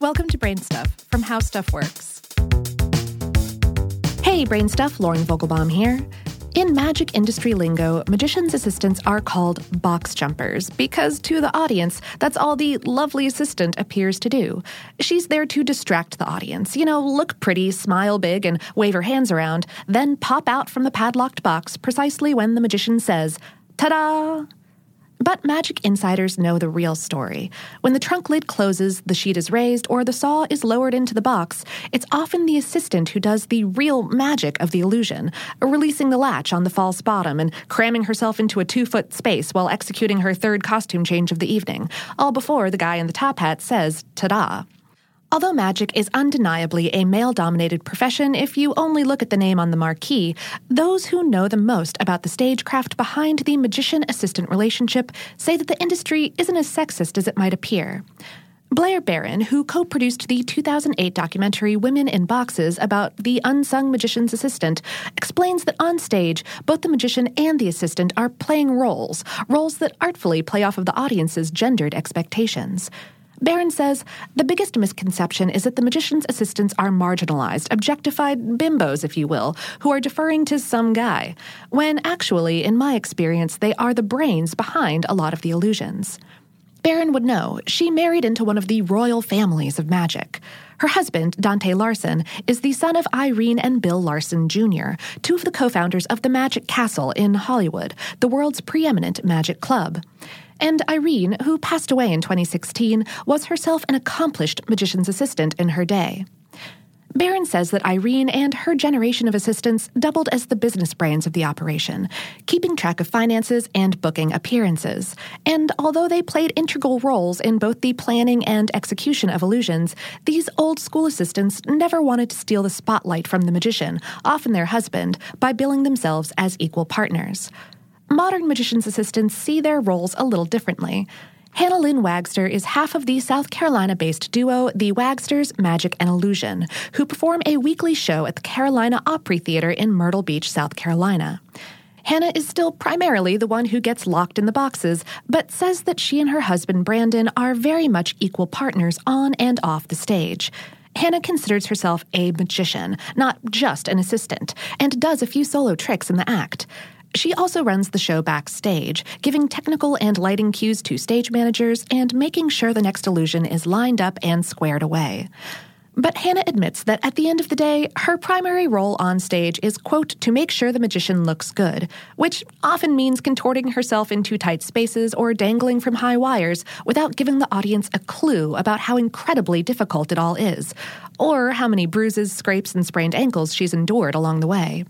Welcome to BrainStuff from HowStuffWorks. Hey, BrainStuff, Lauren Vogelbaum here. In magic industry lingo, magicians' assistants are called box jumpers because to the audience, that's all the lovely assistant appears to do. She's there to distract the audience, you know, look pretty, smile big, and wave her hands around, then pop out from the padlocked box precisely when the magician says, Ta da! But magic insiders know the real story. When the trunk lid closes, the sheet is raised, or the saw is lowered into the box, it's often the assistant who does the real magic of the illusion, releasing the latch on the false bottom and cramming herself into a two foot space while executing her third costume change of the evening, all before the guy in the top hat says, ta da. Although magic is undeniably a male dominated profession, if you only look at the name on the marquee, those who know the most about the stagecraft behind the magician assistant relationship say that the industry isn't as sexist as it might appear. Blair Barron, who co produced the 2008 documentary Women in Boxes about the unsung magician's assistant, explains that on stage, both the magician and the assistant are playing roles, roles that artfully play off of the audience's gendered expectations. Barron says the biggest misconception is that the magician's assistants are marginalized, objectified bimbos, if you will, who are deferring to some guy, when actually, in my experience, they are the brains behind a lot of the illusions. Barron would know she married into one of the royal families of magic. Her husband, Dante Larsen, is the son of Irene and Bill Larsen Jr., two of the co founders of the Magic Castle in Hollywood, the world's preeminent magic club. And Irene, who passed away in 2016, was herself an accomplished magician's assistant in her day. Barron says that Irene and her generation of assistants doubled as the business brains of the operation, keeping track of finances and booking appearances. And although they played integral roles in both the planning and execution of illusions, these old school assistants never wanted to steal the spotlight from the magician, often their husband, by billing themselves as equal partners modern magician's assistants see their roles a little differently. Hannah Lynn Wagster is half of the South Carolina based duo The Wagsters Magic and Illusion, who perform a weekly show at the Carolina Opry Theater in Myrtle Beach, South Carolina. Hannah is still primarily the one who gets locked in the boxes, but says that she and her husband Brandon are very much equal partners on and off the stage. Hannah considers herself a magician, not just an assistant, and does a few solo tricks in the act. She also runs the show backstage, giving technical and lighting cues to stage managers and making sure the next illusion is lined up and squared away. But Hannah admits that at the end of the day, her primary role on stage is, quote, to make sure the magician looks good, which often means contorting herself into tight spaces or dangling from high wires without giving the audience a clue about how incredibly difficult it all is, or how many bruises, scrapes, and sprained ankles she's endured along the way.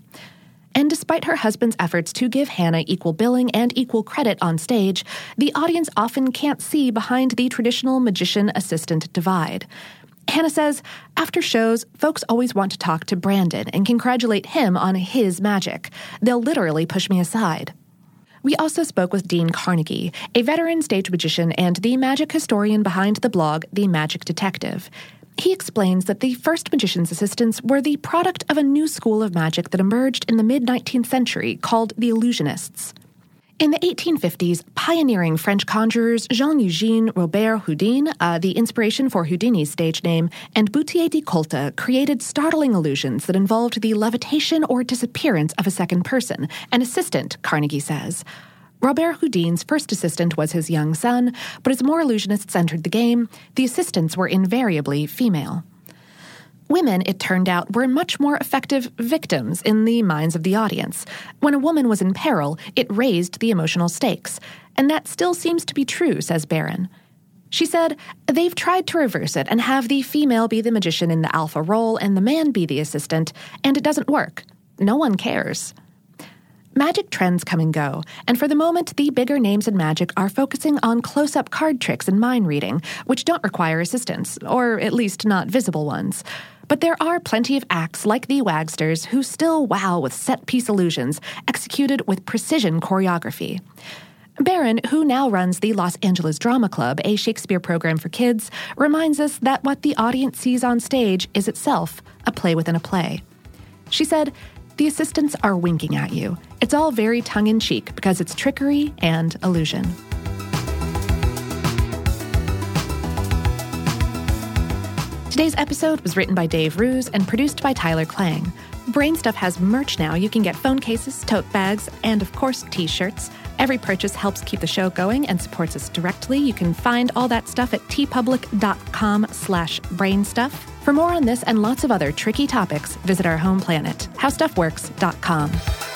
Despite her husband's efforts to give Hannah equal billing and equal credit on stage, the audience often can't see behind the traditional magician assistant divide. Hannah says, after shows, folks always want to talk to Brandon and congratulate him on his magic. They'll literally push me aside. We also spoke with Dean Carnegie, a veteran stage magician and the magic historian behind the blog The Magic Detective. He explains that the first magician's assistants were the product of a new school of magic that emerged in the mid 19th century called the illusionists. In the 1850s, pioneering French conjurers Jean Eugene Robert Houdin, uh, the inspiration for Houdini's stage name, and Buatier de Kolta created startling illusions that involved the levitation or disappearance of a second person, an assistant, Carnegie says. Robert Houdin's first assistant was his young son, but as more illusionists entered the game, the assistants were invariably female. Women, it turned out, were much more effective victims in the minds of the audience. When a woman was in peril, it raised the emotional stakes. And that still seems to be true, says Barron. She said, They've tried to reverse it and have the female be the magician in the alpha role and the man be the assistant, and it doesn't work. No one cares. Magic trends come and go, and for the moment, the bigger names in Magic are focusing on close up card tricks and mind reading, which don't require assistance, or at least not visible ones. But there are plenty of acts like the Wagsters who still wow with set piece illusions executed with precision choreography. Barron, who now runs the Los Angeles Drama Club, a Shakespeare program for kids, reminds us that what the audience sees on stage is itself a play within a play. She said, the assistants are winking at you. It's all very tongue in cheek because it's trickery and illusion. Today's episode was written by Dave Roos and produced by Tyler Klang. Brainstuff has merch now. You can get phone cases, tote bags, and of course, t-shirts. Every purchase helps keep the show going and supports us directly. You can find all that stuff at teepublic.com slash brainstuff. For more on this and lots of other tricky topics, visit our home planet, howstuffworks.com.